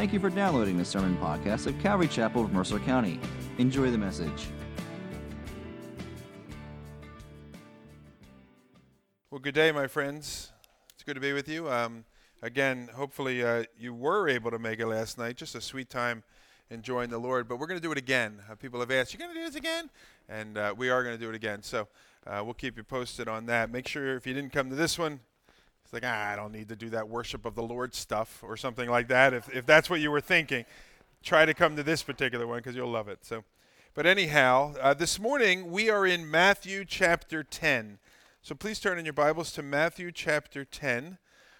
Thank you for downloading the sermon podcast of Calvary Chapel of Mercer County. Enjoy the message. Well, good day, my friends. It's good to be with you. Um, again, hopefully uh, you were able to make it last night. Just a sweet time enjoying the Lord. But we're going to do it again. Uh, people have asked, "You going to do this again?" And uh, we are going to do it again. So uh, we'll keep you posted on that. Make sure if you didn't come to this one, it's like ah, I don't need to do that worship of the Lord stuff or something like that. If if that's what you were thinking, try to come to this particular one because you'll love it. So, but anyhow, uh, this morning we are in Matthew chapter 10. So please turn in your Bibles to Matthew chapter 10.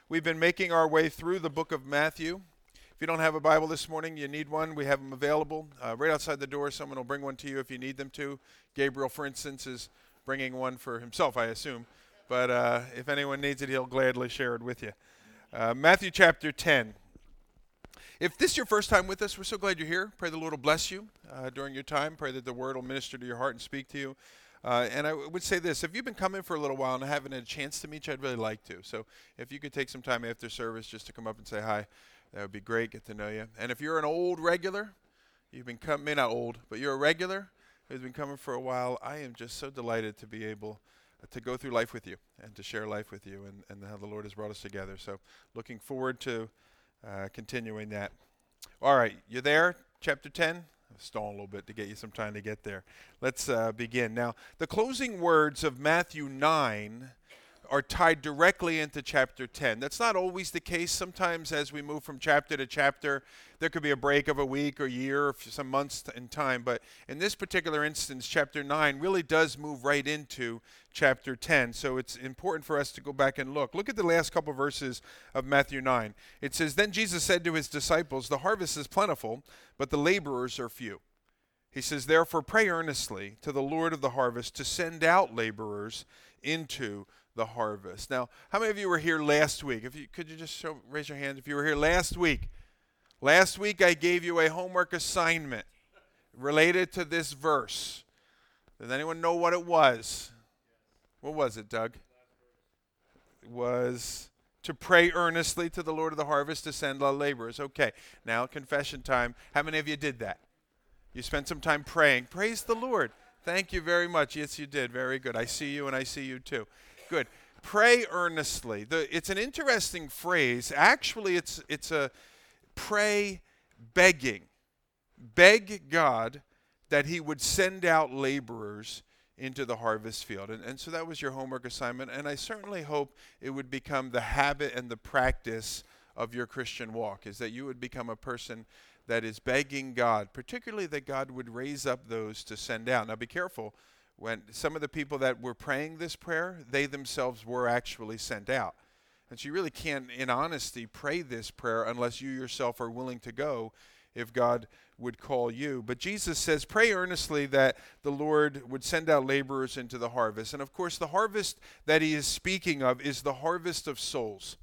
We've been making our way through the book of Matthew. If you don't have a Bible this morning, you need one. We have them available uh, right outside the door. Someone will bring one to you if you need them to. Gabriel, for instance, is bringing one for himself, I assume. But uh, if anyone needs it, he'll gladly share it with you. Uh, Matthew chapter 10. If this is your first time with us, we're so glad you're here. Pray the Lord will bless you uh, during your time. Pray that the word will minister to your heart and speak to you. Uh, and I would say this if you've been coming for a little while and haven't had a chance to meet you, I'd really like to. So if you could take some time after service just to come up and say hi, that would be great. Get to know you. And if you're an old regular, you've been coming, not old, but you're a regular who's been coming for a while, I am just so delighted to be able to go through life with you and to share life with you and, and how the Lord has brought us together. So looking forward to uh, continuing that. All right, you're there? Chapter 10? stall a little bit to get you some time to get there. Let's uh, begin. Now, the closing words of Matthew 9 are tied directly into chapter 10. That's not always the case. Sometimes, as we move from chapter to chapter, there could be a break of a week or year or some months in time. But in this particular instance, chapter 9 really does move right into chapter 10. So it's important for us to go back and look. Look at the last couple verses of Matthew 9. It says, Then Jesus said to his disciples, The harvest is plentiful, but the laborers are few. He says, Therefore, pray earnestly to the Lord of the harvest to send out laborers into the harvest. Now, how many of you were here last week? If you could you just show, raise your hand if you were here last week. Last week I gave you a homework assignment related to this verse. Does anyone know what it was? What was it, Doug? It was to pray earnestly to the Lord of the harvest to send laborers. Okay, now confession time. How many of you did that? You spent some time praying. Praise the Lord. Thank you very much. Yes, you did. Very good. I see you and I see you too. Good. Pray earnestly. The, it's an interesting phrase. Actually, it's, it's a pray begging. Beg God that He would send out laborers into the harvest field. And, and so that was your homework assignment. And I certainly hope it would become the habit and the practice of your Christian walk, is that you would become a person that is begging God, particularly that God would raise up those to send out. Now be careful when some of the people that were praying this prayer, they themselves were actually sent out. And so you really can't, in honesty, pray this prayer unless you yourself are willing to go if God would call you. But Jesus says, pray earnestly that the Lord would send out laborers into the harvest. And of course, the harvest that he is speaking of is the harvest of souls.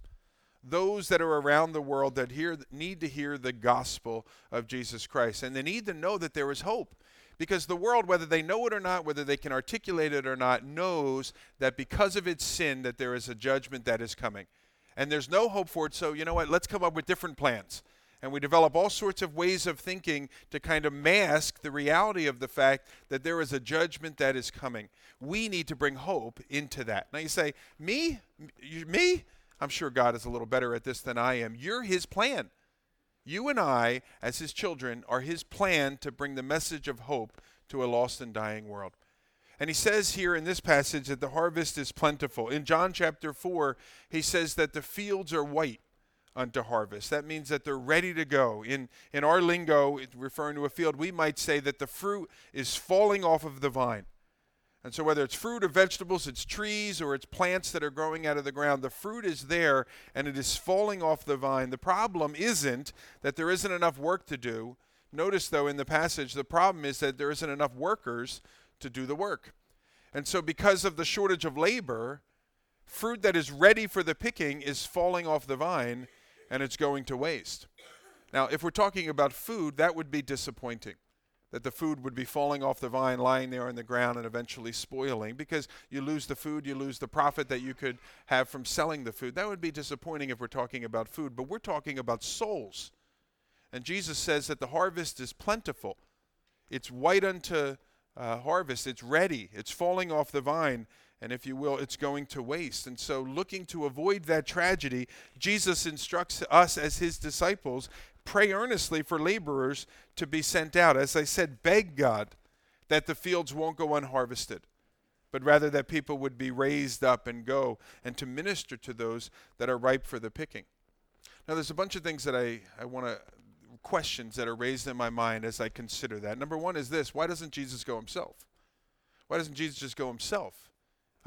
Those that are around the world that hear, need to hear the gospel of Jesus Christ. And they need to know that there is hope. Because the world, whether they know it or not, whether they can articulate it or not, knows that because of its sin that there is a judgment that is coming. And there's no hope for it, so you know what? Let's come up with different plans. And we develop all sorts of ways of thinking to kind of mask the reality of the fact that there is a judgment that is coming. We need to bring hope into that. Now you say, Me? Me? I'm sure God is a little better at this than I am. You're His plan. You and I, as his children, are his plan to bring the message of hope to a lost and dying world. And he says here in this passage that the harvest is plentiful. In John chapter 4, he says that the fields are white unto harvest. That means that they're ready to go. In, in our lingo, referring to a field, we might say that the fruit is falling off of the vine. And so, whether it's fruit or vegetables, it's trees or it's plants that are growing out of the ground, the fruit is there and it is falling off the vine. The problem isn't that there isn't enough work to do. Notice, though, in the passage, the problem is that there isn't enough workers to do the work. And so, because of the shortage of labor, fruit that is ready for the picking is falling off the vine and it's going to waste. Now, if we're talking about food, that would be disappointing that the food would be falling off the vine, lying there on the ground, and eventually spoiling because you lose the food, you lose the profit that you could have from selling the food. That would be disappointing if we're talking about food, but we're talking about souls. And Jesus says that the harvest is plentiful. It's white unto uh, harvest. It's ready. It's falling off the vine. And if you will, it's going to waste. And so, looking to avoid that tragedy, Jesus instructs us as his disciples pray earnestly for laborers to be sent out. As I said, beg God that the fields won't go unharvested, but rather that people would be raised up and go and to minister to those that are ripe for the picking. Now, there's a bunch of things that I, I want to, questions that are raised in my mind as I consider that. Number one is this why doesn't Jesus go himself? Why doesn't Jesus just go himself?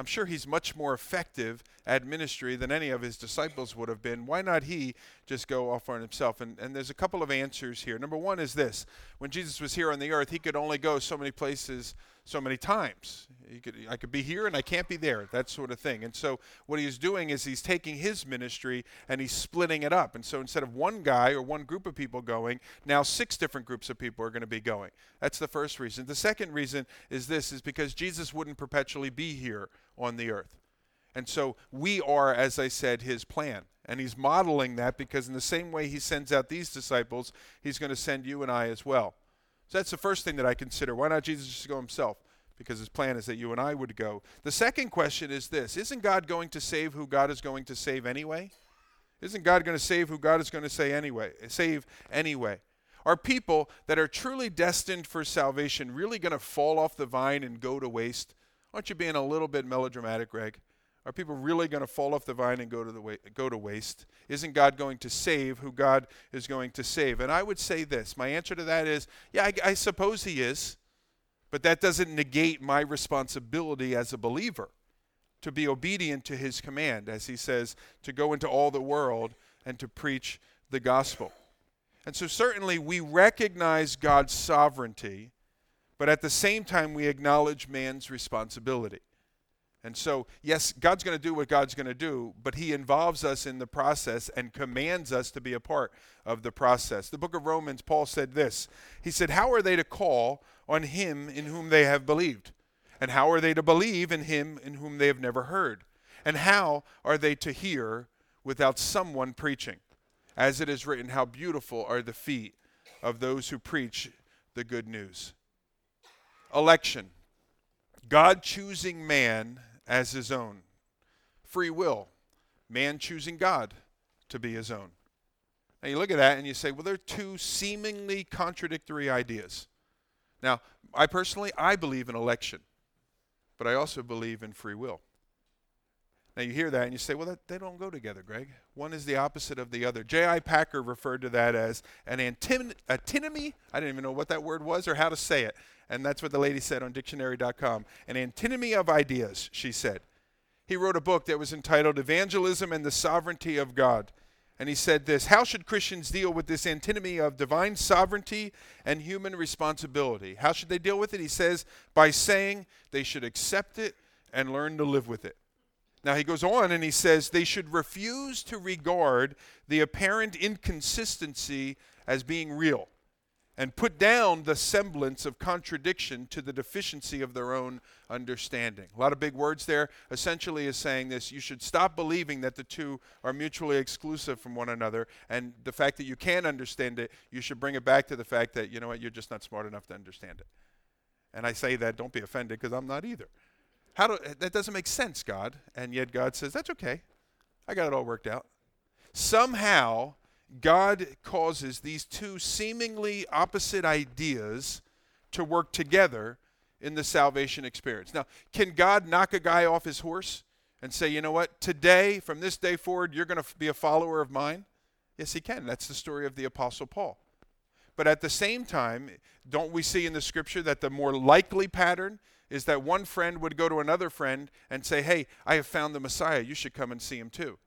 I'm sure he's much more effective at ministry than any of his disciples would have been. Why not he just go off on himself? And, and there's a couple of answers here. Number one is this when Jesus was here on the earth, he could only go so many places so many times. Could, I could be here and I can't be there, that sort of thing. And so what he's doing is he's taking his ministry and he's splitting it up. And so instead of one guy or one group of people going, now six different groups of people are going to be going. That's the first reason. The second reason is this is because Jesus wouldn't perpetually be here on the earth. And so we are, as I said, his plan. And he's modeling that because, in the same way he sends out these disciples, he's going to send you and I as well. So that's the first thing that I consider. Why not Jesus just go himself? Because his plan is that you and I would go. The second question is this Isn't God going to save who God is going to save anyway? Isn't God going to save who God is going to say anyway? Save anyway. Are people that are truly destined for salvation really going to fall off the vine and go to waste? Aren't you being a little bit melodramatic, Greg? Are people really going to fall off the vine and go to the wa- go to waste? Isn't God going to save who God is going to save? And I would say this. My answer to that is, yeah, I, I suppose He is, but that doesn't negate my responsibility as a believer to be obedient to His command, as He says, to go into all the world and to preach the gospel. And so certainly we recognize God's sovereignty, but at the same time we acknowledge man's responsibility. And so, yes, God's going to do what God's going to do, but He involves us in the process and commands us to be a part of the process. The book of Romans, Paul said this He said, How are they to call on Him in whom they have believed? And how are they to believe in Him in whom they have never heard? And how are they to hear without someone preaching? As it is written, How beautiful are the feet of those who preach the good news. Election. God choosing man as his own. Free will, man choosing God to be his own. Now you look at that and you say, well, they're two seemingly contradictory ideas. Now, I personally, I believe in election, but I also believe in free will. Now you hear that and you say, well, that, they don't go together, Greg. One is the opposite of the other. J.I. Packer referred to that as an antinomy. I didn't even know what that word was or how to say it. And that's what the lady said on dictionary.com. An antinomy of ideas, she said. He wrote a book that was entitled Evangelism and the Sovereignty of God. And he said this How should Christians deal with this antinomy of divine sovereignty and human responsibility? How should they deal with it? He says, by saying they should accept it and learn to live with it. Now he goes on and he says they should refuse to regard the apparent inconsistency as being real and put down the semblance of contradiction to the deficiency of their own understanding. A lot of big words there. Essentially, is saying this you should stop believing that the two are mutually exclusive from one another, and the fact that you can't understand it, you should bring it back to the fact that, you know what, you're just not smart enough to understand it. And I say that, don't be offended, because I'm not either. How do, that doesn't make sense, God. And yet God says, that's okay. I got it all worked out. Somehow, God causes these two seemingly opposite ideas to work together in the salvation experience. Now, can God knock a guy off his horse and say, you know what, today, from this day forward, you're going to be a follower of mine? Yes, he can. That's the story of the Apostle Paul. But at the same time, don't we see in the scripture that the more likely pattern is that one friend would go to another friend and say, Hey, I have found the Messiah. You should come and see him too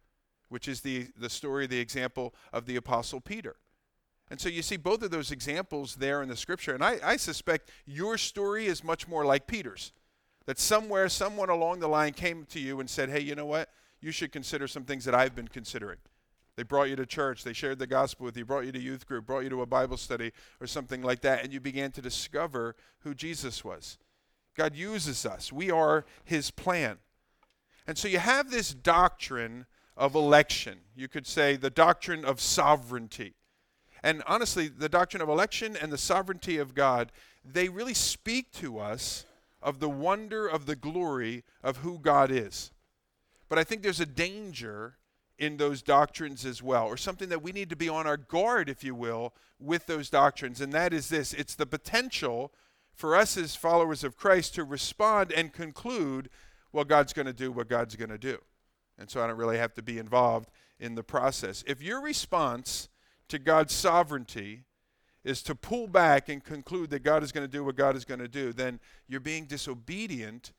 which is the, the story, the example of the Apostle Peter. And so you see both of those examples there in the scripture. And I, I suspect your story is much more like Peter's. That somewhere, someone along the line came to you and said, Hey, you know what? You should consider some things that I've been considering. They brought you to church, they shared the gospel with you, brought you to youth group, brought you to a Bible study or something like that, and you began to discover who Jesus was. God uses us, we are his plan. And so you have this doctrine of election. You could say the doctrine of sovereignty. And honestly, the doctrine of election and the sovereignty of God, they really speak to us of the wonder of the glory of who God is. But I think there's a danger in those doctrines as well, or something that we need to be on our guard, if you will, with those doctrines. And that is this it's the potential for us as followers of Christ to respond and conclude, well, God's going to do what God's going to do. And so I don't really have to be involved in the process. If your response to God's sovereignty is to pull back and conclude that God is going to do what God is going to do, then you're being disobedient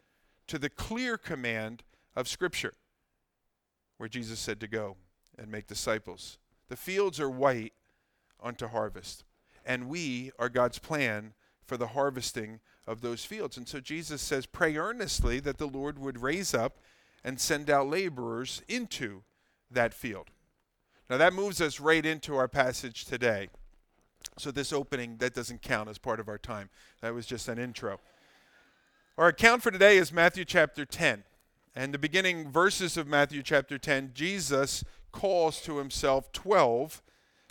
to the clear command of Scripture, where Jesus said to go and make disciples. The fields are white unto harvest, and we are God's plan for the harvesting of those fields. And so Jesus says, Pray earnestly that the Lord would raise up and send out laborers into that field. Now, that moves us right into our passage today. So, this opening, that doesn't count as part of our time. That was just an intro. Our account for today is Matthew chapter 10. And the beginning verses of Matthew chapter 10, Jesus calls to himself 12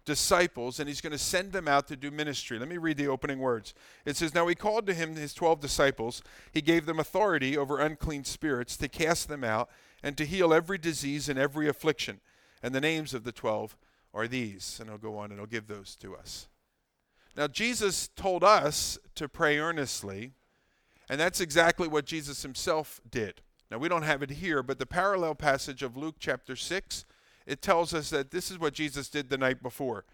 disciples, and he's going to send them out to do ministry. Let me read the opening words. It says, Now he called to him his 12 disciples. He gave them authority over unclean spirits to cast them out and to heal every disease and every affliction. And the names of the 12 are these. And I'll go on and I'll give those to us. Now, Jesus told us to pray earnestly, and that's exactly what Jesus himself did. Now, we don't have it here, but the parallel passage of Luke chapter 6 it tells us that this is what Jesus did the night before.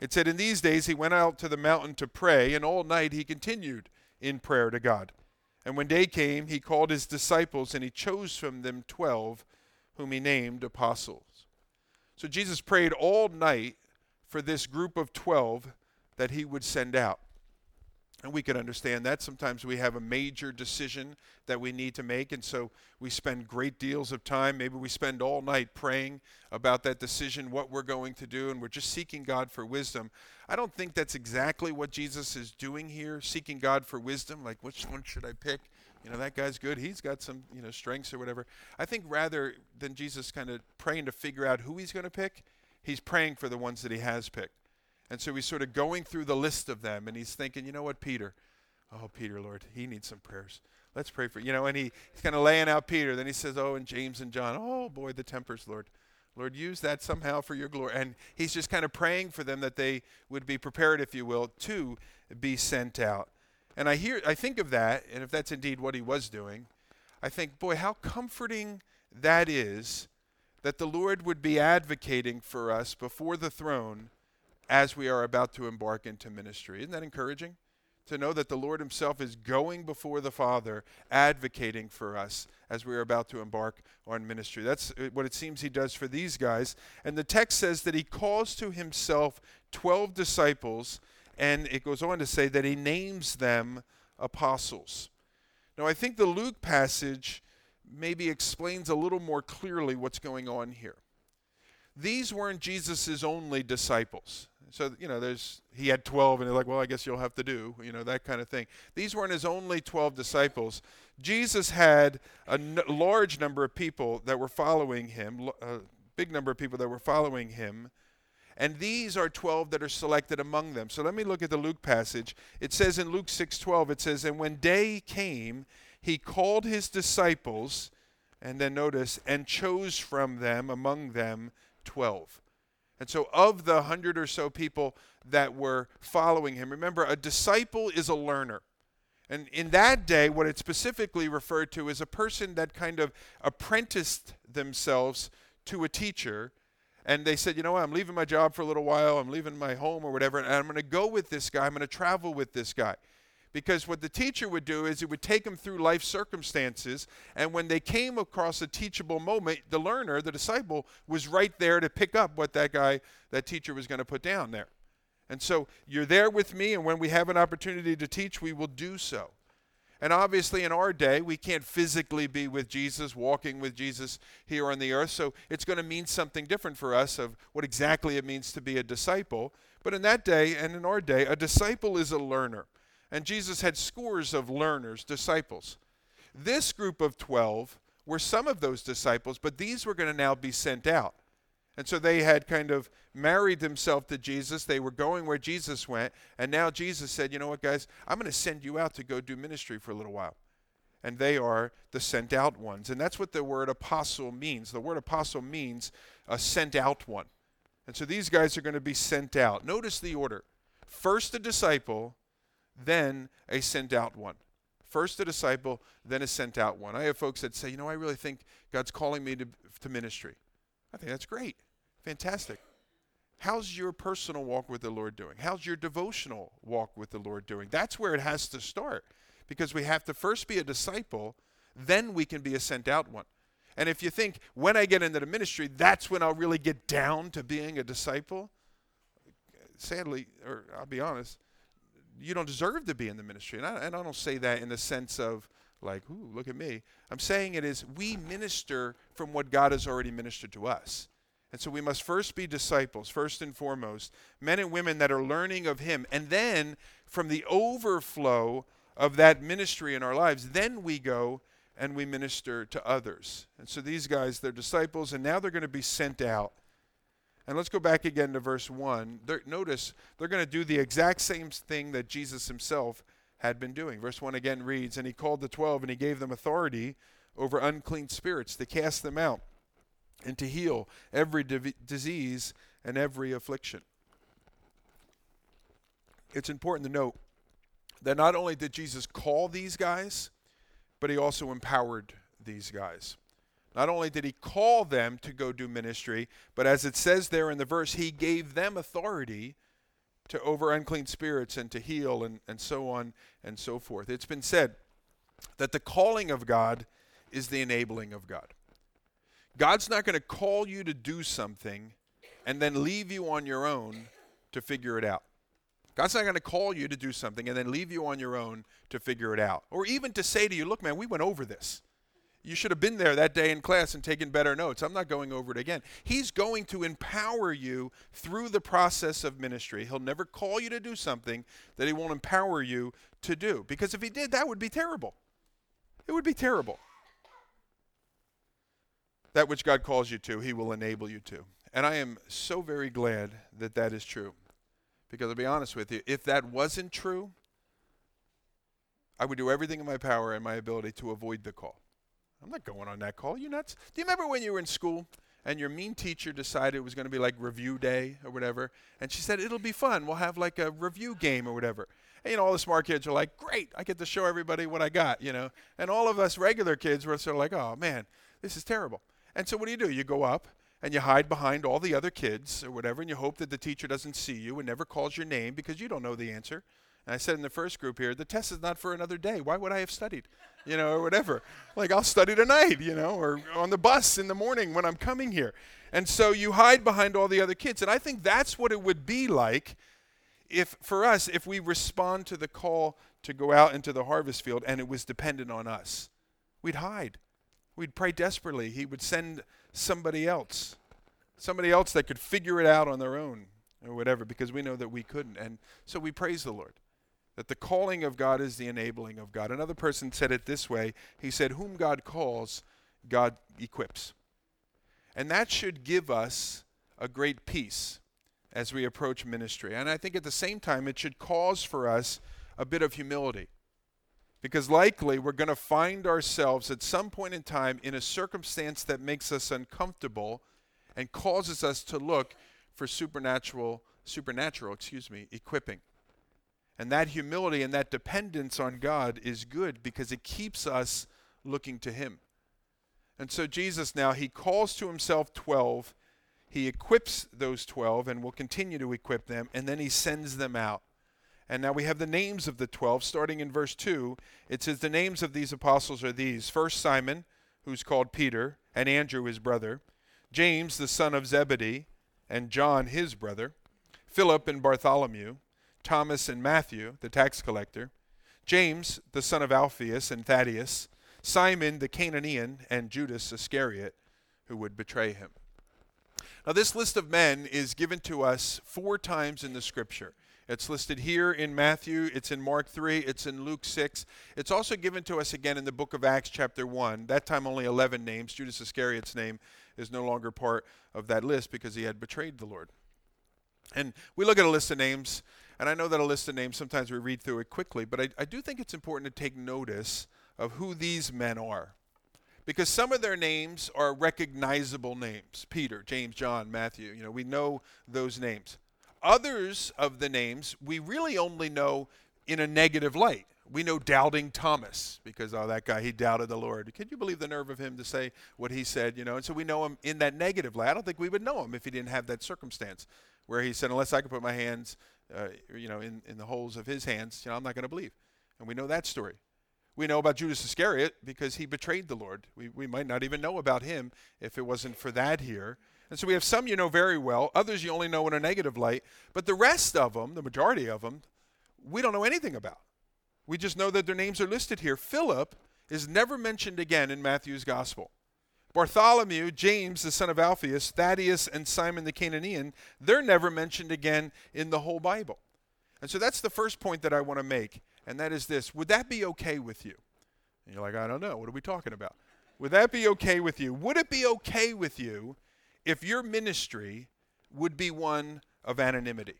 It said, In these days he went out to the mountain to pray, and all night he continued in prayer to God. And when day came, he called his disciples, and he chose from them twelve, whom he named apostles. So Jesus prayed all night for this group of twelve that he would send out. And we can understand that. Sometimes we have a major decision that we need to make, and so we spend great deals of time. Maybe we spend all night praying about that decision, what we're going to do, and we're just seeking God for wisdom. I don't think that's exactly what Jesus is doing here, seeking God for wisdom, like which one should I pick? You know, that guy's good. He's got some, you know, strengths or whatever. I think rather than Jesus kind of praying to figure out who he's going to pick, he's praying for the ones that he has picked. And so he's sort of going through the list of them and he's thinking, you know what, Peter? Oh, Peter, Lord, he needs some prayers. Let's pray for you know, and he, he's kind of laying out Peter. Then he says, Oh, and James and John. Oh boy, the tempers, Lord. Lord, use that somehow for your glory. And he's just kind of praying for them that they would be prepared, if you will, to be sent out. And I hear I think of that, and if that's indeed what he was doing, I think, boy, how comforting that is that the Lord would be advocating for us before the throne as we are about to embark into ministry. Isn't that encouraging? To know that the Lord Himself is going before the Father, advocating for us as we are about to embark on ministry. That's uh, what it seems He does for these guys. And the text says that He calls to Himself 12 disciples, and it goes on to say that He names them apostles. Now, I think the Luke passage maybe explains a little more clearly what's going on here. These weren't Jesus' only disciples so you know there's he had 12 and they're like well i guess you'll have to do you know that kind of thing. These weren't his only 12 disciples. Jesus had a n- large number of people that were following him a uh, big number of people that were following him. And these are 12 that are selected among them. So let me look at the luke passage. It says in luke 6:12 it says and when day came he called his disciples and then notice and chose from them among them 12 and so, of the hundred or so people that were following him, remember, a disciple is a learner. And in that day, what it specifically referred to is a person that kind of apprenticed themselves to a teacher. And they said, you know what, I'm leaving my job for a little while, I'm leaving my home or whatever, and I'm going to go with this guy, I'm going to travel with this guy. Because what the teacher would do is it would take them through life circumstances, and when they came across a teachable moment, the learner, the disciple, was right there to pick up what that guy, that teacher was going to put down there. And so you're there with me, and when we have an opportunity to teach, we will do so. And obviously, in our day, we can't physically be with Jesus, walking with Jesus here on the earth. So it's going to mean something different for us of what exactly it means to be a disciple. But in that day and in our day, a disciple is a learner. And Jesus had scores of learners, disciples. This group of 12 were some of those disciples, but these were going to now be sent out. And so they had kind of married themselves to Jesus. They were going where Jesus went. And now Jesus said, You know what, guys? I'm going to send you out to go do ministry for a little while. And they are the sent out ones. And that's what the word apostle means. The word apostle means a sent out one. And so these guys are going to be sent out. Notice the order first a disciple, then a sent out one. First a disciple, then a sent out one. I have folks that say, You know, I really think God's calling me to, to ministry. I think that's great. Fantastic. How's your personal walk with the Lord doing? How's your devotional walk with the Lord doing? That's where it has to start because we have to first be a disciple, then we can be a sent out one. And if you think when I get into the ministry, that's when I'll really get down to being a disciple, sadly, or I'll be honest, you don't deserve to be in the ministry. And I, and I don't say that in the sense of, like, ooh, look at me. I'm saying it is we minister from what God has already ministered to us. And so we must first be disciples, first and foremost, men and women that are learning of Him. And then from the overflow of that ministry in our lives, then we go and we minister to others. And so these guys, they're disciples, and now they're going to be sent out. And let's go back again to verse 1. They're, notice they're going to do the exact same thing that Jesus himself had been doing. Verse 1 again reads And he called the twelve, and he gave them authority over unclean spirits to cast them out and to heal every disease and every affliction. It's important to note that not only did Jesus call these guys, but he also empowered these guys. Not only did he call them to go do ministry, but as it says there in the verse, he gave them authority to over unclean spirits and to heal and, and so on and so forth. It's been said that the calling of God is the enabling of God. God's not going to call you to do something and then leave you on your own to figure it out. God's not going to call you to do something and then leave you on your own to figure it out. Or even to say to you, look, man, we went over this. You should have been there that day in class and taken better notes. I'm not going over it again. He's going to empower you through the process of ministry. He'll never call you to do something that he won't empower you to do. Because if he did, that would be terrible. It would be terrible. That which God calls you to, he will enable you to. And I am so very glad that that is true. Because I'll be honest with you, if that wasn't true, I would do everything in my power and my ability to avoid the call. I'm not going on that call. You nuts? Do you remember when you were in school and your mean teacher decided it was going to be like review day or whatever? And she said, it'll be fun. We'll have like a review game or whatever. And, you know, all the smart kids are like, great, I get to show everybody what I got, you know. And all of us regular kids were sort of like, oh, man, this is terrible. And so what do you do? You go up and you hide behind all the other kids or whatever, and you hope that the teacher doesn't see you and never calls your name because you don't know the answer. And I said in the first group here, the test is not for another day. Why would I have studied? You know, or whatever. Like, I'll study tonight, you know, or on the bus in the morning when I'm coming here. And so you hide behind all the other kids. And I think that's what it would be like if, for us, if we respond to the call to go out into the harvest field and it was dependent on us. We'd hide. We'd pray desperately. He would send somebody else, somebody else that could figure it out on their own or whatever, because we know that we couldn't. And so we praise the Lord that the calling of God is the enabling of God. Another person said it this way He said, Whom God calls, God equips. And that should give us a great peace as we approach ministry. And I think at the same time, it should cause for us a bit of humility. Because likely we're going to find ourselves at some point in time in a circumstance that makes us uncomfortable and causes us to look for supernatural supernatural, excuse me, equipping. And that humility and that dependence on God is good because it keeps us looking to Him. And so Jesus now, He calls to Himself 12. He equips those 12 and will continue to equip them, and then He sends them out. And now we have the names of the 12, starting in verse 2. It says, The names of these apostles are these First Simon, who's called Peter, and Andrew, his brother, James, the son of Zebedee, and John, his brother, Philip and Bartholomew. Thomas and Matthew, the tax collector, James, the son of Alphaeus and Thaddeus, Simon the Canaanian, and Judas Iscariot, who would betray him. Now, this list of men is given to us four times in the scripture. It's listed here in Matthew, it's in Mark 3, it's in Luke 6. It's also given to us again in the book of Acts, chapter 1. That time only 11 names. Judas Iscariot's name is no longer part of that list because he had betrayed the Lord. And we look at a list of names, and I know that a list of names, sometimes we read through it quickly, but I, I do think it's important to take notice of who these men are. Because some of their names are recognizable names Peter, James, John, Matthew. You know, we know those names. Others of the names we really only know in a negative light. We know doubting Thomas because, oh, that guy, he doubted the Lord. Can you believe the nerve of him to say what he said, you know? And so we know him in that negative light. I don't think we would know him if he didn't have that circumstance where he said, unless I can put my hands, uh, you know, in, in the holes of his hands, you know, I'm not going to believe. And we know that story. We know about Judas Iscariot because he betrayed the Lord. We, we might not even know about him if it wasn't for that here. And so we have some you know very well, others you only know in a negative light, but the rest of them, the majority of them, we don't know anything about. We just know that their names are listed here. Philip is never mentioned again in Matthew's gospel. Bartholomew, James, the son of Alphaeus, Thaddeus, and Simon the Canaanian, they're never mentioned again in the whole Bible. And so that's the first point that I want to make, and that is this Would that be okay with you? And you're like, I don't know. What are we talking about? Would that be okay with you? Would it be okay with you if your ministry would be one of anonymity?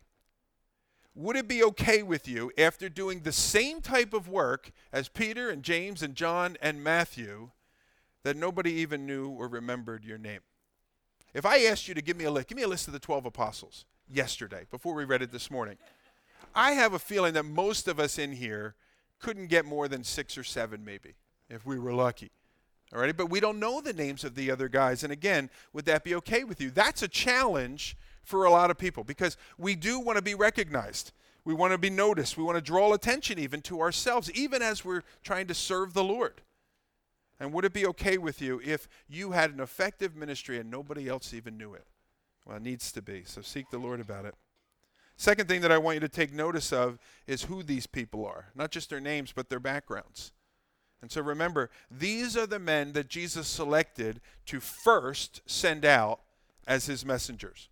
would it be okay with you after doing the same type of work as Peter and James and John and Matthew that nobody even knew or remembered your name? If I asked you to give me a list, give me a list of the 12 apostles yesterday before we read it this morning. I have a feeling that most of us in here couldn't get more than 6 or 7 maybe if we were lucky. All right, but we don't know the names of the other guys and again, would that be okay with you? That's a challenge for a lot of people because we do want to be recognized. We want to be noticed. We want to draw attention even to ourselves, even as we're trying to serve the Lord. And would it be okay with you if you had an effective ministry and nobody else even knew it? Well, it needs to be. So seek the Lord about it. Second thing that I want you to take notice of is who these people are, not just their names, but their backgrounds. And so remember, these are the men that Jesus selected to first send out as his messengers.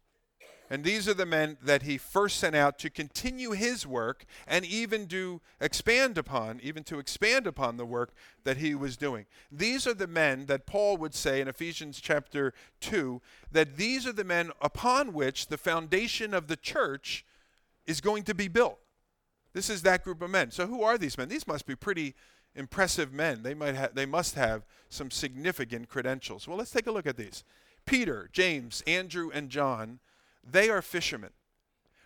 And these are the men that he first sent out to continue his work and even to expand upon, even to expand upon the work that he was doing. These are the men that Paul would say in Ephesians chapter 2 that these are the men upon which the foundation of the church is going to be built. This is that group of men. So who are these men? These must be pretty impressive men. They might ha- they must have some significant credentials. Well, let's take a look at these. Peter, James, Andrew, and John they are fishermen.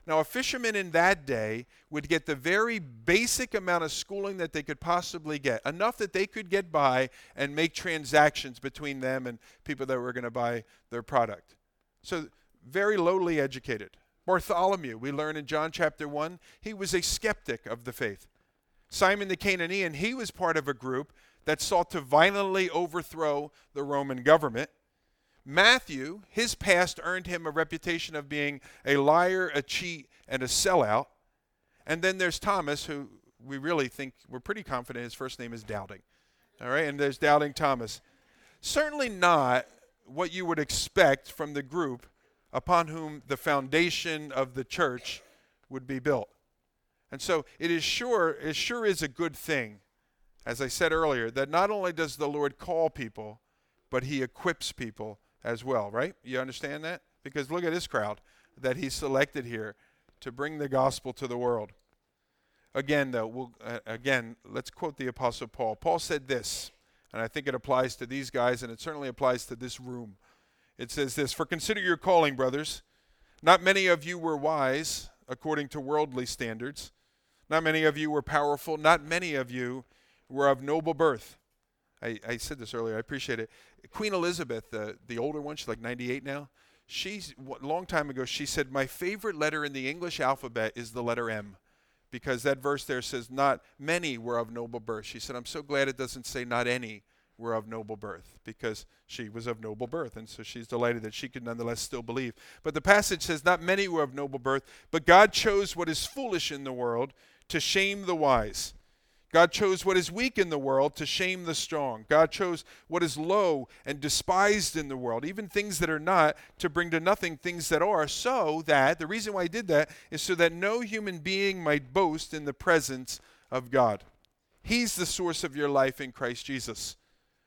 Now, a fisherman in that day would get the very basic amount of schooling that they could possibly get, enough that they could get by and make transactions between them and people that were going to buy their product. So, very lowly educated. Bartholomew, we learn in John chapter 1, he was a skeptic of the faith. Simon the Canaanian, he was part of a group that sought to violently overthrow the Roman government. Matthew, his past earned him a reputation of being a liar, a cheat, and a sellout. And then there's Thomas, who we really think we're pretty confident his first name is Doubting. All right, and there's Doubting Thomas. Certainly not what you would expect from the group upon whom the foundation of the church would be built. And so it is sure, it sure is a good thing, as I said earlier, that not only does the Lord call people, but he equips people as well, right? You understand that? Because look at this crowd that he selected here to bring the gospel to the world. Again, though, we'll, uh, again, let's quote the Apostle Paul. Paul said this, and I think it applies to these guys, and it certainly applies to this room. It says this For consider your calling, brothers. Not many of you were wise according to worldly standards. Not many of you were powerful. Not many of you were of noble birth. I, I said this earlier. I appreciate it. Queen Elizabeth, the the older one, she's like 98 now. She's a long time ago. She said, "My favorite letter in the English alphabet is the letter M." Because that verse there says, Not many were of noble birth. She said, I'm so glad it doesn't say, Not any were of noble birth because she was of noble birth. And so she's delighted that she could nonetheless still believe. But the passage says, Not many were of noble birth, but God chose what is foolish in the world to shame the wise. God chose what is weak in the world to shame the strong. God chose what is low and despised in the world, even things that are not, to bring to nothing things that are, so that, the reason why He did that is so that no human being might boast in the presence of God. He's the source of your life in Christ Jesus.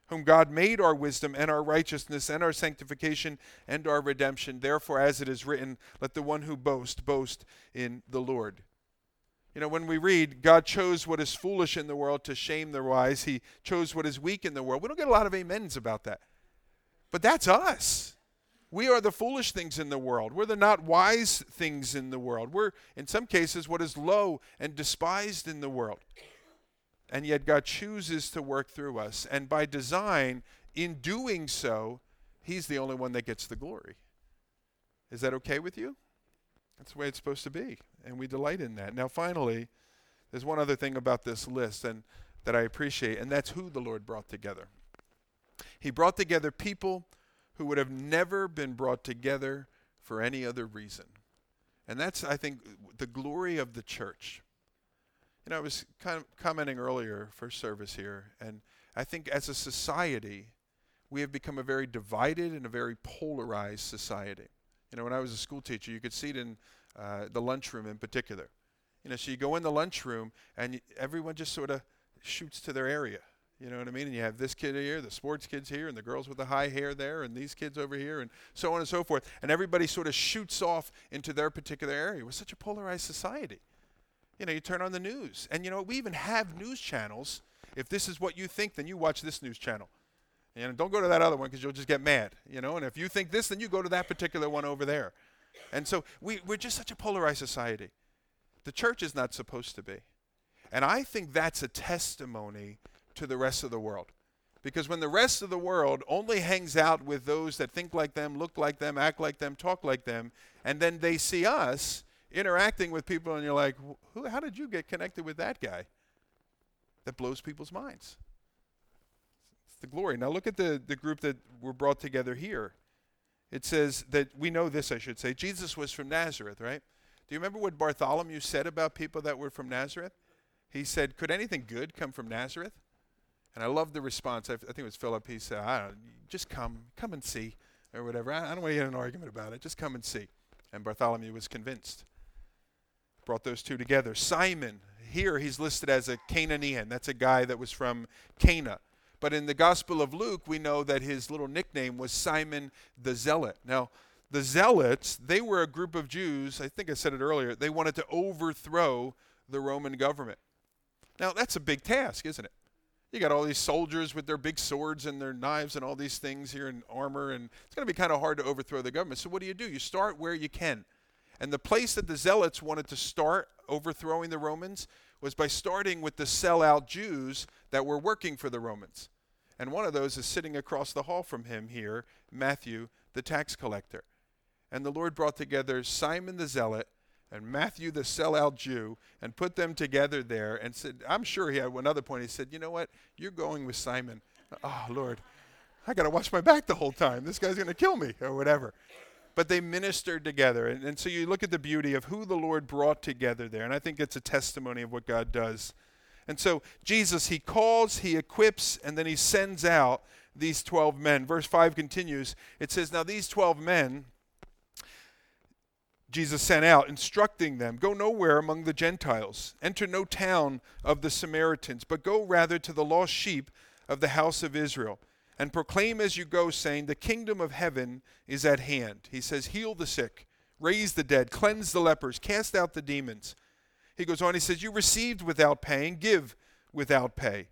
whom God made our wisdom and our righteousness and our sanctification and our redemption. Therefore, as it is written, let the one who boasts boast in the Lord. You know, when we read, God chose what is foolish in the world to shame the wise, He chose what is weak in the world. We don't get a lot of amens about that. But that's us. We are the foolish things in the world. We're the not wise things in the world. We're, in some cases, what is low and despised in the world. And yet, God chooses to work through us. And by design, in doing so, He's the only one that gets the glory. Is that okay with you? That's the way it's supposed to be. And we delight in that. Now, finally, there's one other thing about this list and that I appreciate, and that's who the Lord brought together. He brought together people who would have never been brought together for any other reason. And that's, I think, the glory of the church. You know, I was kind of commenting earlier for service here, and I think as a society, we have become a very divided and a very polarized society. You know, when I was a school teacher, you could see it in uh, the lunchroom in particular. You know, so you go in the lunchroom, and everyone just sort of shoots to their area. You know what I mean? And you have this kid here, the sports kids here, and the girls with the high hair there, and these kids over here, and so on and so forth. And everybody sort of shoots off into their particular area. We're such a polarized society. You know, you turn on the news, and you know, we even have news channels. If this is what you think, then you watch this news channel. And don't go to that other one because you'll just get mad. You know, and if you think this, then you go to that particular one over there. And so we, we're just such a polarized society. The church is not supposed to be. And I think that's a testimony to the rest of the world. Because when the rest of the world only hangs out with those that think like them, look like them, act like them, talk like them, and then they see us, interacting with people and you're like, Who, how did you get connected with that guy? That blows people's minds. The glory. Now look at the, the group that were brought together here. It says that we know this, I should say. Jesus was from Nazareth, right? Do you remember what Bartholomew said about people that were from Nazareth? He said, Could anything good come from Nazareth? And I love the response. I, I think it was Philip. He said, I don't, just come, come and see, or whatever. I, I don't want to get an argument about it. Just come and see. And Bartholomew was convinced brought those two together. Simon, here he's listed as a Canaanian. That's a guy that was from Cana. But in the Gospel of Luke, we know that his little nickname was Simon the Zealot. Now, the Zealots, they were a group of Jews, I think I said it earlier, they wanted to overthrow the Roman government. Now, that's a big task, isn't it? You got all these soldiers with their big swords and their knives and all these things here in armor, and it's going to be kind of hard to overthrow the government. So, what do you do? You start where you can. And the place that the Zealots wanted to start overthrowing the Romans was by starting with the sellout Jews that were working for the Romans. And one of those is sitting across the hall from him here, Matthew, the tax collector. And the Lord brought together Simon the Zealot and Matthew the sellout Jew and put them together there and said, I'm sure he had one other point. He said, You know what? You're going with Simon. Oh, Lord, I got to watch my back the whole time. This guy's going to kill me or whatever but they ministered together. And, and so you look at the beauty of who the Lord brought together there. And I think it's a testimony of what God does. And so Jesus, he calls, he equips, and then he sends out these 12 men. Verse 5 continues. It says, Now these 12 men, Jesus sent out, instructing them Go nowhere among the Gentiles, enter no town of the Samaritans, but go rather to the lost sheep of the house of Israel and proclaim as you go, saying, The kingdom of heaven is at hand. He says, Heal the sick, raise the dead, cleanse the lepers, cast out the demons. He goes on, he says, You received without paying, give without pay.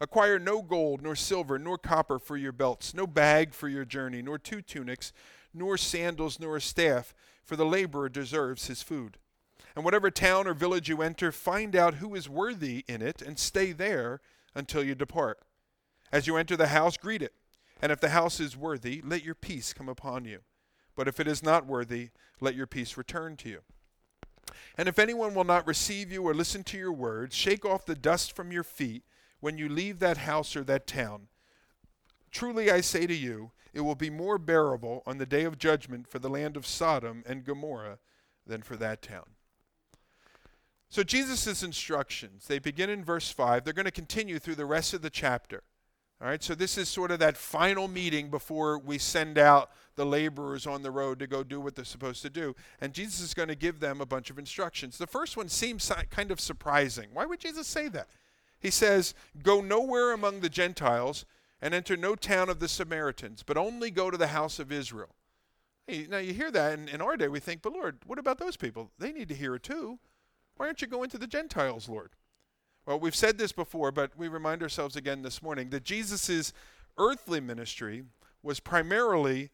Acquire no gold, nor silver, nor copper for your belts, no bag for your journey, nor two tunics, nor sandals, nor a staff, for the laborer deserves his food. And whatever town or village you enter, find out who is worthy in it, and stay there until you depart. As you enter the house, greet it. And if the house is worthy, let your peace come upon you. But if it is not worthy, let your peace return to you. And if anyone will not receive you or listen to your words, shake off the dust from your feet when you leave that house or that town. Truly I say to you, it will be more bearable on the day of judgment for the land of Sodom and Gomorrah than for that town. So Jesus' instructions, they begin in verse 5. They're going to continue through the rest of the chapter. All right, so this is sort of that final meeting before we send out the laborers on the road to go do what they're supposed to do. And Jesus is going to give them a bunch of instructions. The first one seems kind of surprising. Why would Jesus say that? He says, Go nowhere among the Gentiles, and enter no town of the Samaritans, but only go to the house of Israel. Now you hear that and in our day, we think, but Lord, what about those people? They need to hear it too. Why aren't you going to the Gentiles, Lord? Well, we've said this before, but we remind ourselves again this morning that Jesus' earthly ministry was primarily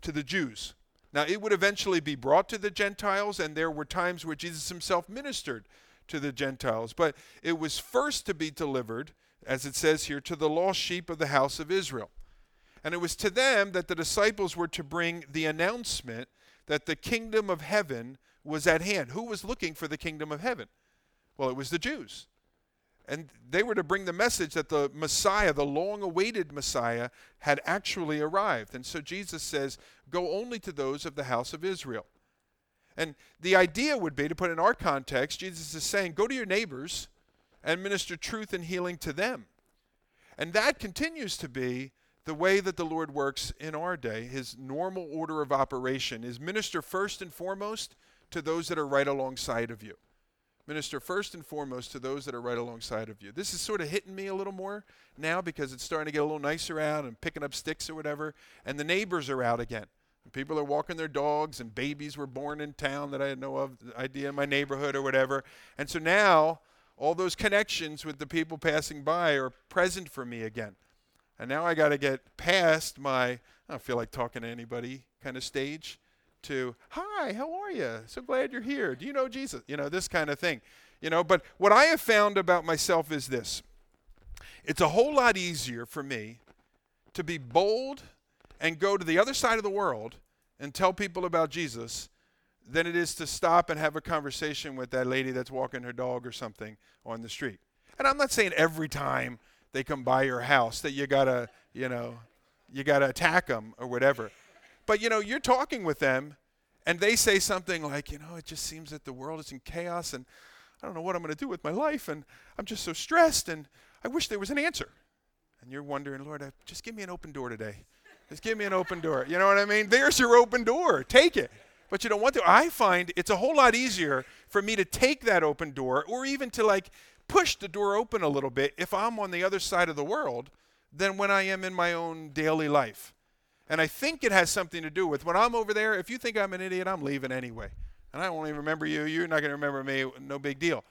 to the Jews. Now, it would eventually be brought to the Gentiles, and there were times where Jesus himself ministered to the Gentiles. But it was first to be delivered, as it says here, to the lost sheep of the house of Israel. And it was to them that the disciples were to bring the announcement that the kingdom of heaven was at hand. Who was looking for the kingdom of heaven? Well, it was the Jews. And they were to bring the message that the Messiah, the long awaited Messiah, had actually arrived. And so Jesus says, Go only to those of the house of Israel. And the idea would be, to put in our context, Jesus is saying, Go to your neighbors and minister truth and healing to them. And that continues to be the way that the Lord works in our day. His normal order of operation is minister first and foremost to those that are right alongside of you minister first and foremost to those that are right alongside of you. This is sort of hitting me a little more now because it's starting to get a little nicer out and picking up sticks or whatever, and the neighbors are out again. People are walking their dogs, and babies were born in town that I had no of, idea in my neighborhood or whatever. And so now all those connections with the people passing by are present for me again. And now I got to get past my, I don't feel like talking to anybody kind of stage to, hi, how are you? So glad you're here. Do you know Jesus? You know, this kind of thing. You know, but what I have found about myself is this it's a whole lot easier for me to be bold and go to the other side of the world and tell people about Jesus than it is to stop and have a conversation with that lady that's walking her dog or something on the street. And I'm not saying every time they come by your house that you got to, you know, you got to attack them or whatever. But you know, you're talking with them and they say something like, you know, it just seems that the world is in chaos and I don't know what I'm going to do with my life and I'm just so stressed and I wish there was an answer. And you're wondering, Lord, uh, just give me an open door today. Just give me an open door. You know what I mean? There's your open door. Take it. But you don't want to. I find it's a whole lot easier for me to take that open door or even to like push the door open a little bit if I'm on the other side of the world than when I am in my own daily life. And I think it has something to do with when I'm over there, if you think I'm an idiot, I'm leaving anyway. And I won't even remember you. You're not going to remember me. No big deal.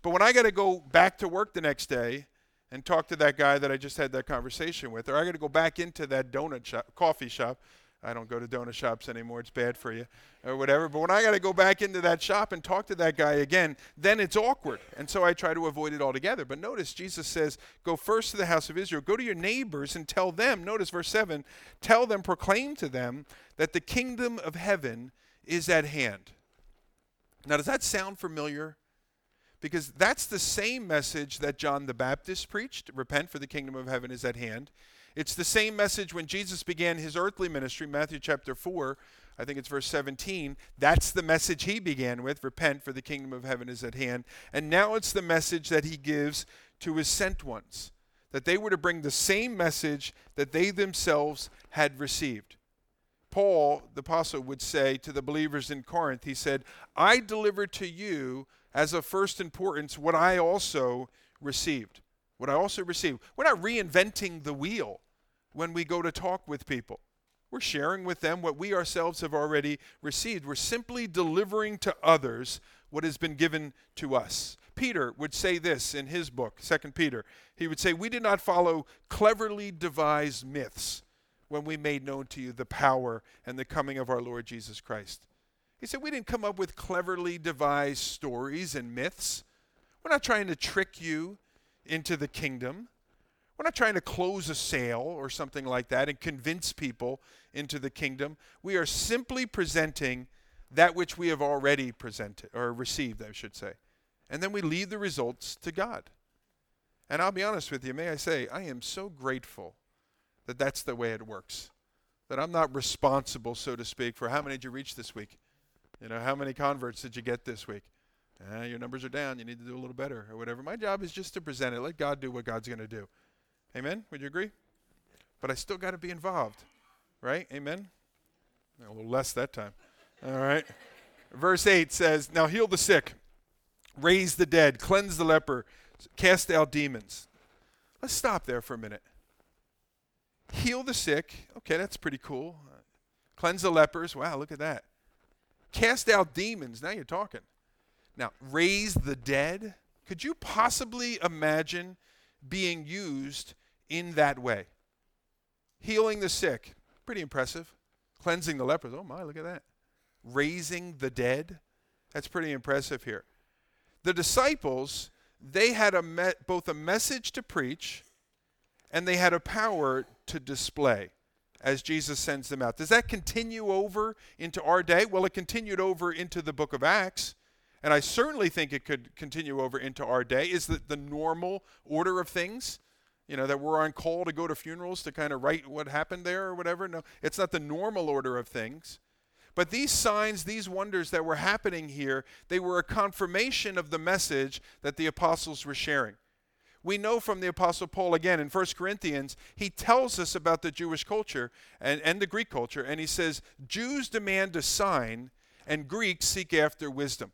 But when I got to go back to work the next day and talk to that guy that I just had that conversation with, or I got to go back into that donut shop, coffee shop, I don't go to donut shops anymore. It's bad for you or whatever. But when I got to go back into that shop and talk to that guy again, then it's awkward. And so I try to avoid it altogether. But notice Jesus says, Go first to the house of Israel. Go to your neighbors and tell them, notice verse 7, tell them, proclaim to them that the kingdom of heaven is at hand. Now, does that sound familiar? Because that's the same message that John the Baptist preached repent, for the kingdom of heaven is at hand. It's the same message when Jesus began his earthly ministry, Matthew chapter 4, I think it's verse 17. That's the message he began with repent, for the kingdom of heaven is at hand. And now it's the message that he gives to his sent ones, that they were to bring the same message that they themselves had received. Paul, the apostle, would say to the believers in Corinth, he said, I delivered to you as of first importance what I also received what I also receive. We're not reinventing the wheel when we go to talk with people. We're sharing with them what we ourselves have already received. We're simply delivering to others what has been given to us. Peter would say this in his book, 2 Peter. He would say, We did not follow cleverly devised myths when we made known to you the power and the coming of our Lord Jesus Christ. He said, We didn't come up with cleverly devised stories and myths. We're not trying to trick you into the kingdom. We're not trying to close a sale or something like that and convince people into the kingdom. We are simply presenting that which we have already presented or received, I should say. And then we leave the results to God. And I'll be honest with you, may I say, I am so grateful that that's the way it works. That I'm not responsible, so to speak, for how many did you reach this week? You know, how many converts did you get this week? Eh, your numbers are down. You need to do a little better or whatever. My job is just to present it. Let God do what God's going to do. Amen? Would you agree? But I still got to be involved, right? Amen? A little less that time. All right. Verse 8 says, Now heal the sick, raise the dead, cleanse the leper, cast out demons. Let's stop there for a minute. Heal the sick. Okay, that's pretty cool. Cleanse the lepers. Wow, look at that. Cast out demons. Now you're talking. Now, raise the dead. Could you possibly imagine being used in that way? Healing the sick. Pretty impressive. Cleansing the lepers. Oh my, look at that. Raising the dead. That's pretty impressive here. The disciples, they had a me- both a message to preach and they had a power to display as Jesus sends them out. Does that continue over into our day? Well, it continued over into the book of Acts, and I certainly think it could continue over into our day. Is that the normal order of things? You know, that we're on call to go to funerals to kind of write what happened there or whatever? No, it's not the normal order of things. But these signs, these wonders that were happening here, they were a confirmation of the message that the apostles were sharing we know from the Apostle Paul again in 1 Corinthians, he tells us about the Jewish culture and, and the Greek culture, and he says, Jews demand a sign, and Greeks seek after wisdom.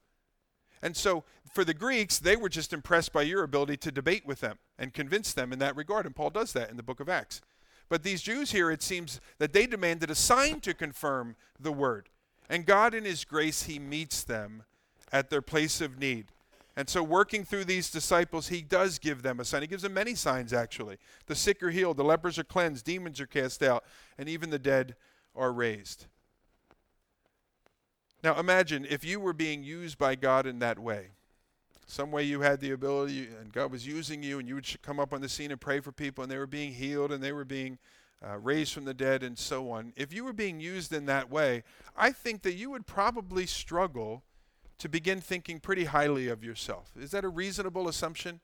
And so for the Greeks, they were just impressed by your ability to debate with them and convince them in that regard. And Paul does that in the book of Acts. But these Jews here, it seems that they demanded a sign to confirm the word. And God, in His grace, He meets them at their place of need. And so, working through these disciples, he does give them a sign. He gives them many signs, actually. The sick are healed, the lepers are cleansed, demons are cast out, and even the dead are raised. Now, imagine if you were being used by God in that way. Some way you had the ability, and God was using you, and you would come up on the scene and pray for people, and they were being healed, and they were being uh, raised from the dead, and so on. If you were being used in that way, I think that you would probably struggle to begin thinking pretty highly of yourself. Is that a reasonable assumption?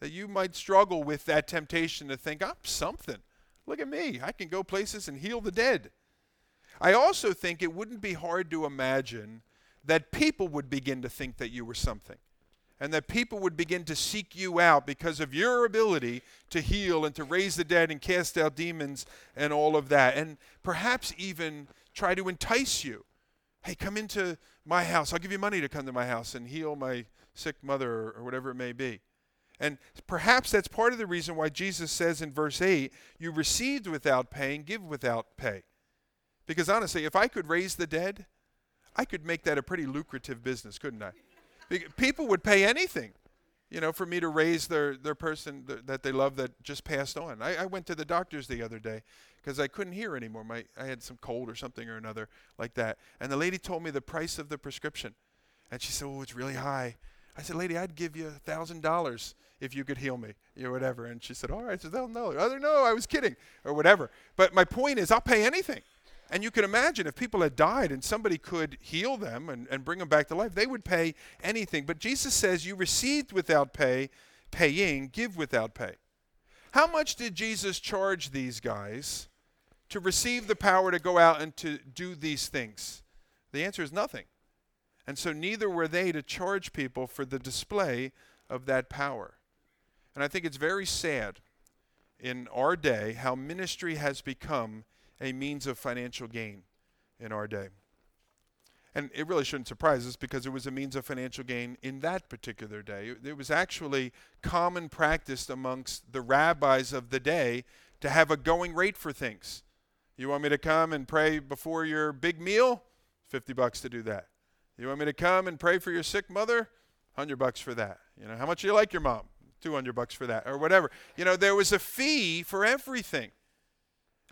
That you might struggle with that temptation to think, I'm something. Look at me. I can go places and heal the dead. I also think it wouldn't be hard to imagine that people would begin to think that you were something. And that people would begin to seek you out because of your ability to heal and to raise the dead and cast out demons and all of that. And perhaps even try to entice you hey, come into my house. I'll give you money to come to my house and heal my sick mother or, whatever it may be. And perhaps that's part of the reason why Jesus says in verse 8, you received without paying, give without pay. Because honestly, if I could raise the dead, I could make that a pretty lucrative business, couldn't I? People would pay anything, you know, for me to raise their, their person that they love that just passed on. I, I went to the doctors the other day because I couldn't hear anymore. My, I had some cold or something or another like that. And the lady told me the price of the prescription. And she said, Oh, it's really high. I said, Lady, I'd give you a $1,000 if you could heal me, or whatever. And she said, All right. I said, no, I was kidding, or whatever. But my point is, I'll pay anything. And you can imagine if people had died and somebody could heal them and, and bring them back to life, they would pay anything. But Jesus says, You received without pay, paying, give without pay. How much did Jesus charge these guys to receive the power to go out and to do these things? The answer is nothing. And so neither were they to charge people for the display of that power. And I think it's very sad in our day how ministry has become a means of financial gain in our day. And it really shouldn't surprise us because it was a means of financial gain in that particular day. It was actually common practice amongst the rabbis of the day to have a going rate for things. You want me to come and pray before your big meal? 50 bucks to do that. You want me to come and pray for your sick mother? 100 bucks for that. You know, how much do you like your mom? 200 bucks for that or whatever. You know, there was a fee for everything.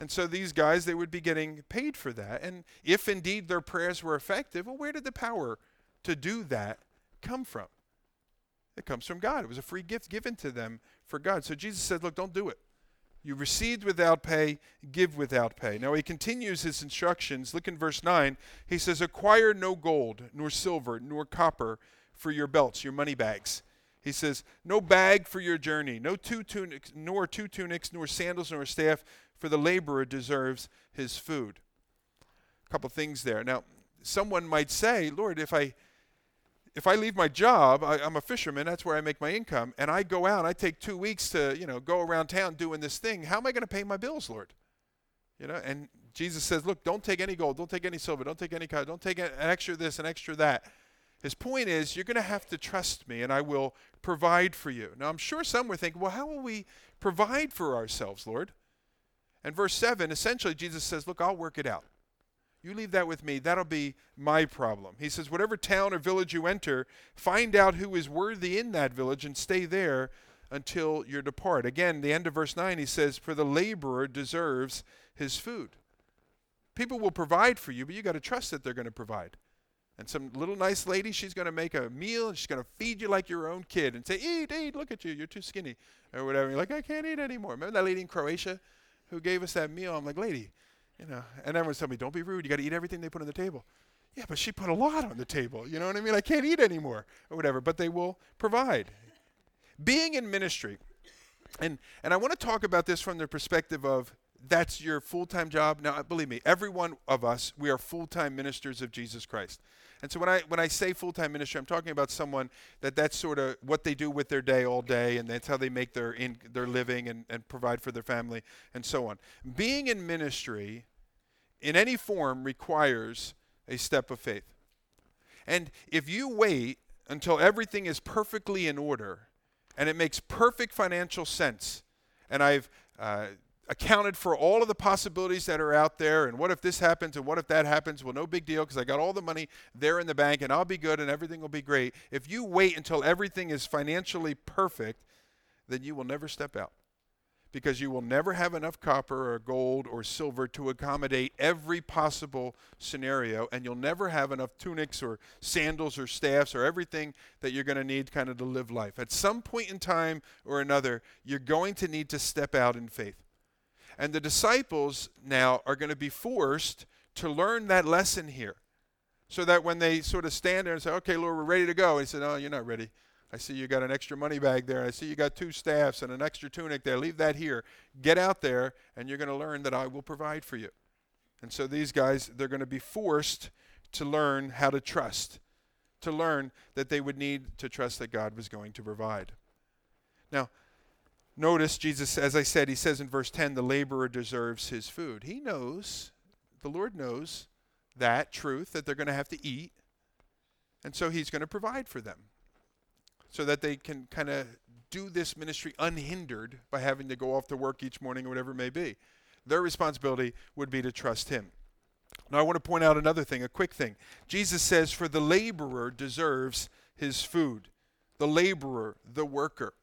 And so these guys, they would be getting paid for that. And if indeed their prayers were effective, well, where did the power to do that come from? It comes from God. It was a free gift given to them for God. So Jesus said, look, don't do it. You received without pay, give without pay. Now he continues his instructions. Look in verse 9. He says, Acquire no gold, nor silver, nor copper for your belts, your money bags. He says, No bag for your journey, no two tunics, nor two tunics, nor sandals, nor staff, for the laborer deserves his food. A couple things there. Now, someone might say, Lord, if I if I leave my job, I, am a fisherman, that's where I make my income, and I go out, I take two weeks to, you know, go around town doing this thing, how am I going to pay my bills, Lord? You know, and Jesus says, look, don't take any gold, don't take any silver, don't take any cotton, don't take an extra this, an extra that. His point is, you're going to have to trust me, and I will provide for you. Now, I'm sure some were thinking, well, how will we provide for ourselves, Lord? And verse 7, essentially, Jesus says, Look, I'll work it out. You leave that with me. That'll be my problem. He says, Whatever town or village you enter, find out who is worthy in that village and stay there until you depart. Again, the end of verse 9, he says, For the laborer deserves his food. People will provide for you, but you got to trust that they're going to provide. And some little nice lady, she's going to make a meal and she's going to feed you like your own kid and say, Eat, eat, look at you, you're too skinny, or whatever. You're like, I can't eat anymore. Remember that lady in Croatia who gave us that meal? I'm like, Lady, you know, and everyone's telling me, Don't be rude, you got to eat everything they put on the table. Yeah, but she put a lot on the table. You know what I mean? I can't eat anymore, or whatever, but they will provide. Being in ministry, and, and I want to talk about this from the perspective of that's your full time job. Now, believe me, every one of us, we are full time ministers of Jesus Christ. And so when I when I say full time ministry, I'm talking about someone that that's sort of what they do with their day all day, and that's how they make their in, their living and, and provide for their family and so on. Being in ministry, in any form, requires a step of faith. And if you wait until everything is perfectly in order, and it makes perfect financial sense, and I've uh, accounted for all of the possibilities that are out there and what if this happens and what if that happens? Well no big deal because i got all the money there in the bank and i'll be good and everything will be great. If you wait until everything is financially perfect then you will never step out because you will never have enough copper or gold or silver to accommodate every possible scenario and you'll never have enough tunics or sandals or staffs or everything that you're going to need kind of to live life. At some point in time or another you're going to need to step out in faith and the disciples now are going to be forced to learn that lesson here. So that when they sort of stand there and say, okay, Lord, we're ready to go, he said, oh, you're not ready. I see you got an extra money bag there. I see you got two staffs and an extra tunic there. Leave that here. Get out there, and you're going to learn that I will provide for you. And so these guys, they're going to be forced to learn how to trust, to learn that they would need to trust that God was going to provide. Now, Notice Jesus, as I said, he says in verse 10, the laborer deserves his food. He knows, the Lord knows that truth, that they're going to have to eat. And so he's going to provide for them so that they can kind of do this ministry unhindered by having to go off to work each morning or whatever it may be. Their responsibility would be to trust him. Now, I want to point out another thing, a quick thing. Jesus says, For the laborer deserves his food. The laborer, the worker.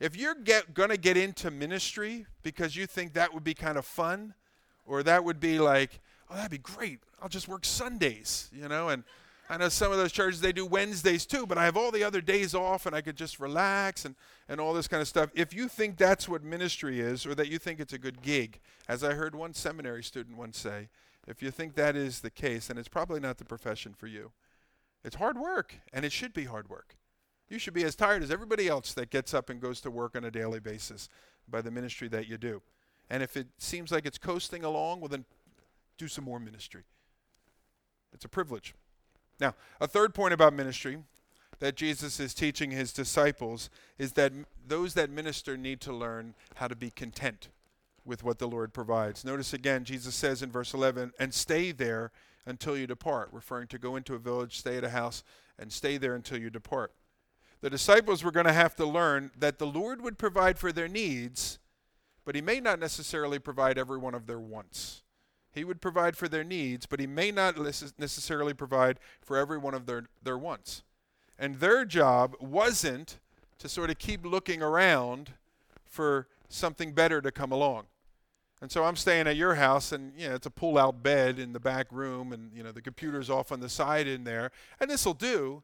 If you're going to get into ministry because you think that would be kind of fun, or that would be like, oh, that'd be great. I'll just work Sundays, you know, and I know some of those churches they do Wednesdays too, but I have all the other days off and I could just relax and, and all this kind of stuff. If you think that's what ministry is, or that you think it's a good gig, as I heard one seminary student once say, if you think that is the case, then it's probably not the profession for you. It's hard work, and it should be hard work. You should be as tired as everybody else that gets up and goes to work on a daily basis by the ministry that you do. And if it seems like it's coasting along, well, then do some more ministry. It's a privilege. Now, a third point about ministry that Jesus is teaching his disciples is that those that minister need to learn how to be content with what the Lord provides. Notice again, Jesus says in verse 11, and stay there until you depart, referring to go into a village, stay at a house, and stay there until you depart the disciples were going to have to learn that the Lord would provide for their needs, but He may not necessarily provide every one of their wants. He would provide for their needs, but He may not necessarily provide for every one of their, their wants. And their job wasn't to sort of keep looking around for something better to come along. And so I'm staying at your house, and you know, it's a pull-out bed in the back room, and you know the computer's off on the side in there, and this will do.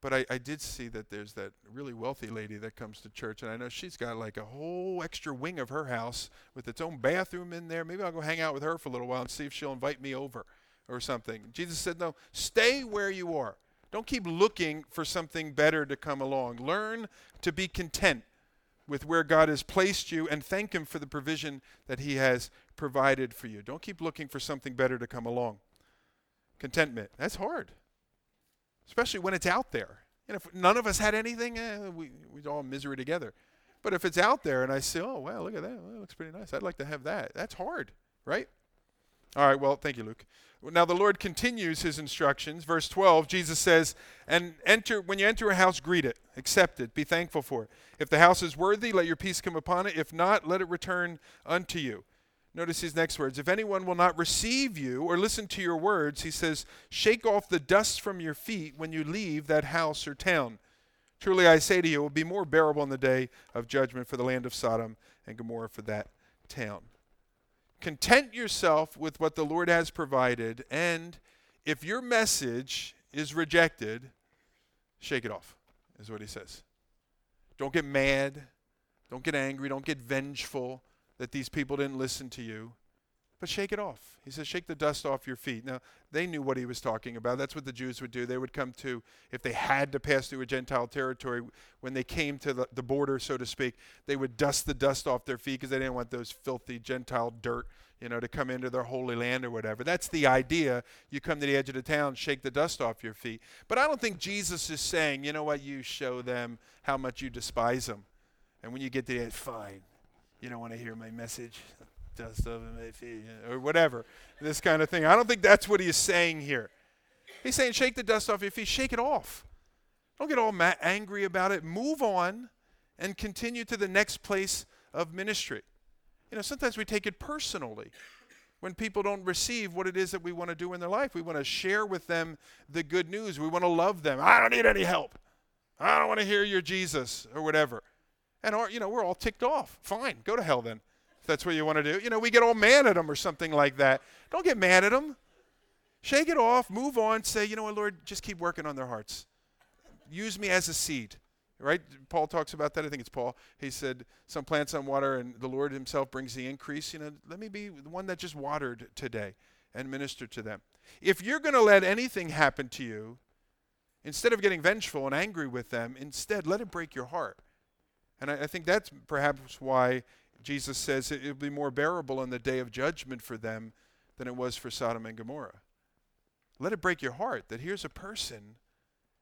But I, I did see that there's that really wealthy lady that comes to church, and I know she's got like a whole extra wing of her house with its own bathroom in there. Maybe I'll go hang out with her for a little while and see if she'll invite me over or something. Jesus said, No, stay where you are. Don't keep looking for something better to come along. Learn to be content with where God has placed you and thank Him for the provision that He has provided for you. Don't keep looking for something better to come along. Contentment. That's hard especially when it's out there. And if none of us had anything, eh, we, we'd all misery together. But if it's out there and I say, oh, wow, look at that. Well, that looks pretty nice. I'd like to have that. That's hard, right? All right, well, thank you, Luke. Now the Lord continues his instructions. Verse 12, Jesus says, And enter when you enter a house, greet it, accept it, be thankful for it. If the house is worthy, let your peace come upon it. If not, let it return unto you. Notice his next words. If anyone will not receive you or listen to your words, he says, shake off the dust from your feet when you leave that house or town. Truly I say to you, it will be more bearable in the day of judgment for the land of Sodom and Gomorrah for that town. Content yourself with what the Lord has provided, and if your message is rejected, shake it off, is what he says. Don't get mad. Don't get angry. Don't get vengeful that these people didn't listen to you. But shake it off. He says, shake the dust off your feet. Now, they knew what he was talking about. That's what the Jews would do. They would come to, if they had to pass through a Gentile territory, when they came to the, the border, so to speak, they would dust the dust off their feet because they didn't want those filthy Gentile dirt, you know, to come into their holy land or whatever. That's the idea. You come to the edge of the town, shake the dust off your feet. But I don't think Jesus is saying, you know what, you show them how much you despise them. And when you get to the end, fine, you don't want to hear my message, dust of my feet, or whatever, this kind of thing. I don't think that's what he's saying here. He's saying, shake the dust off your feet, shake it off. Don't get all ma- angry about it. Move on and continue to the next place of ministry. You know, sometimes we take it personally when people don't receive what it is that we want to do in their life. We want to share with them the good news. We want to love them. I don't need any help. I don't want to hear your Jesus or whatever. And our, you know, we're all ticked off. Fine, go to hell then. If that's what you want to do. You know, we get all mad at them or something like that. Don't get mad at them. Shake it off, move on, say, you know what, Lord, just keep working on their hearts. Use me as a seed. Right? Paul talks about that. I think it's Paul. He said, Some plants on water, and the Lord Himself brings the increase. You know, let me be the one that just watered today and minister to them. If you're going to let anything happen to you, instead of getting vengeful and angry with them, instead let it break your heart. And I, I think that's perhaps why Jesus says it will be more bearable on the day of judgment for them than it was for Sodom and Gomorrah. Let it break your heart that here's a person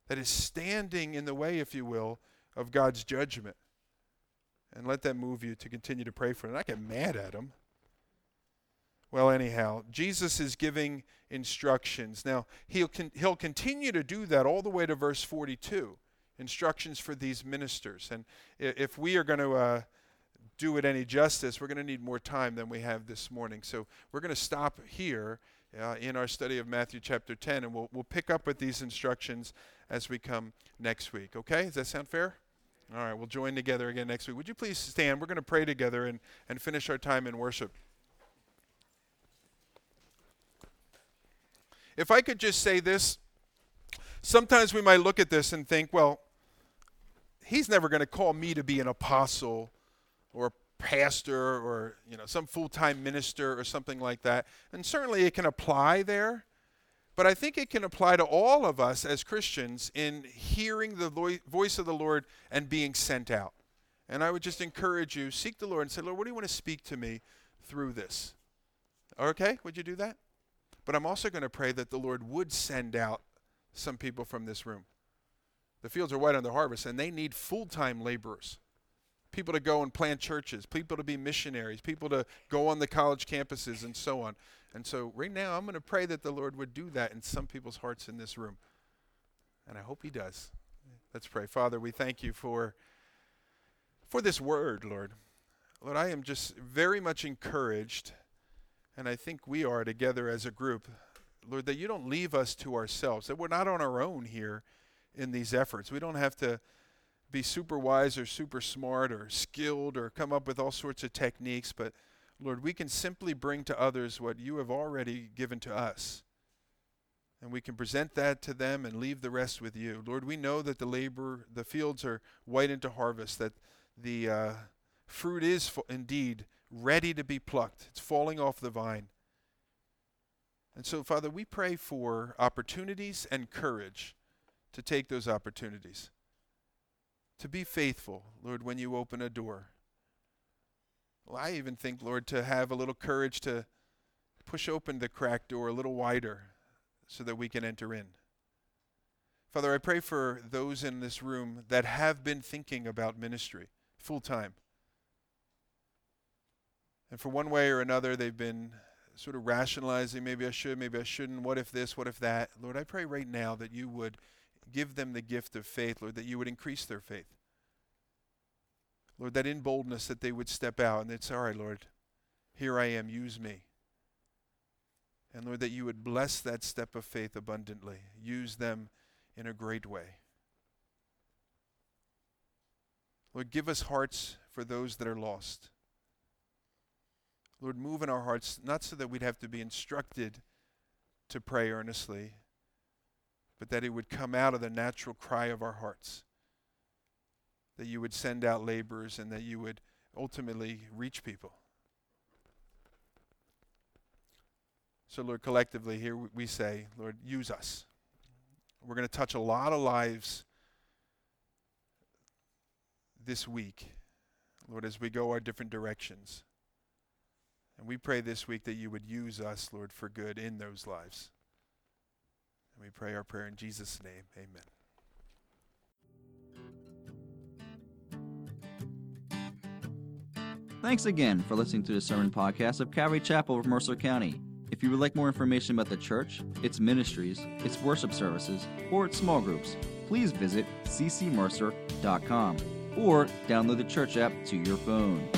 that is standing in the way, if you will, of God's judgment. And let that move you to continue to pray for them. Not get mad at them. Well, anyhow, Jesus is giving instructions. Now, he'll, con- he'll continue to do that all the way to verse 42 instructions for these ministers. And if we are going to uh, do it any justice, we're going to need more time than we have this morning. So we're going to stop here uh, in our study of Matthew chapter 10, and we'll, we'll pick up with these instructions as we come next week. Okay? Does that sound fair? All right, we'll join together again next week. Would you please stand? We're going to pray together and, and finish our time in worship. If I could just say this, sometimes we might look at this and think, well, he's never going to call me to be an apostle or a pastor or you know some full-time minister or something like that. And certainly it can apply there. But I think it can apply to all of us as Christians in hearing the voice of the Lord and being sent out. And I would just encourage you, seek the Lord and say, Lord, what do you want to speak to me through this? Okay, would you do that? But I'm also going to pray that the Lord would send out some people from this room. The fields are white on the harvest, and they need full time laborers. People to go and plant churches, people to be missionaries, people to go on the college campuses, and so on. And so, right now, I'm going to pray that the Lord would do that in some people's hearts in this room. And I hope He does. Let's pray. Father, we thank you for, for this word, Lord. Lord, I am just very much encouraged, and I think we are together as a group, Lord, that you don't leave us to ourselves, that we're not on our own here in these efforts. We don't have to be super wise or super smart or skilled or come up with all sorts of techniques, but Lord, we can simply bring to others what you have already given to us. And we can present that to them and leave the rest with you. Lord, we know that the labor, the fields are white into harvest, that the uh, fruit is fo- indeed ready to be plucked. It's falling off the vine. And so, Father, we pray for opportunities and courage to take those opportunities. To be faithful, Lord, when you open a door. Well, I even think, Lord, to have a little courage to push open the cracked door a little wider so that we can enter in. Father, I pray for those in this room that have been thinking about ministry full time. And for one way or another, they've been sort of rationalizing maybe I should, maybe I shouldn't, what if this, what if that. Lord, I pray right now that you would give them the gift of faith, Lord, that you would increase their faith. Lord, that in boldness that they would step out and say, all right, Lord, Here I am, use me. And Lord, that you would bless that step of faith abundantly, use them in a great way. Lord, give us hearts for those that are lost. Lord, move in our hearts, not so that we'd have to be instructed to pray earnestly, but that it would come out of the natural cry of our hearts. That you would send out laborers and that you would ultimately reach people. So, Lord, collectively here we say, Lord, use us. We're going to touch a lot of lives this week, Lord, as we go our different directions. And we pray this week that you would use us, Lord, for good in those lives. And we pray our prayer in Jesus' name. Amen. Thanks again for listening to the sermon podcast of Calvary Chapel of Mercer County. If you would like more information about the church, its ministries, its worship services, or its small groups, please visit ccmercer.com or download the church app to your phone.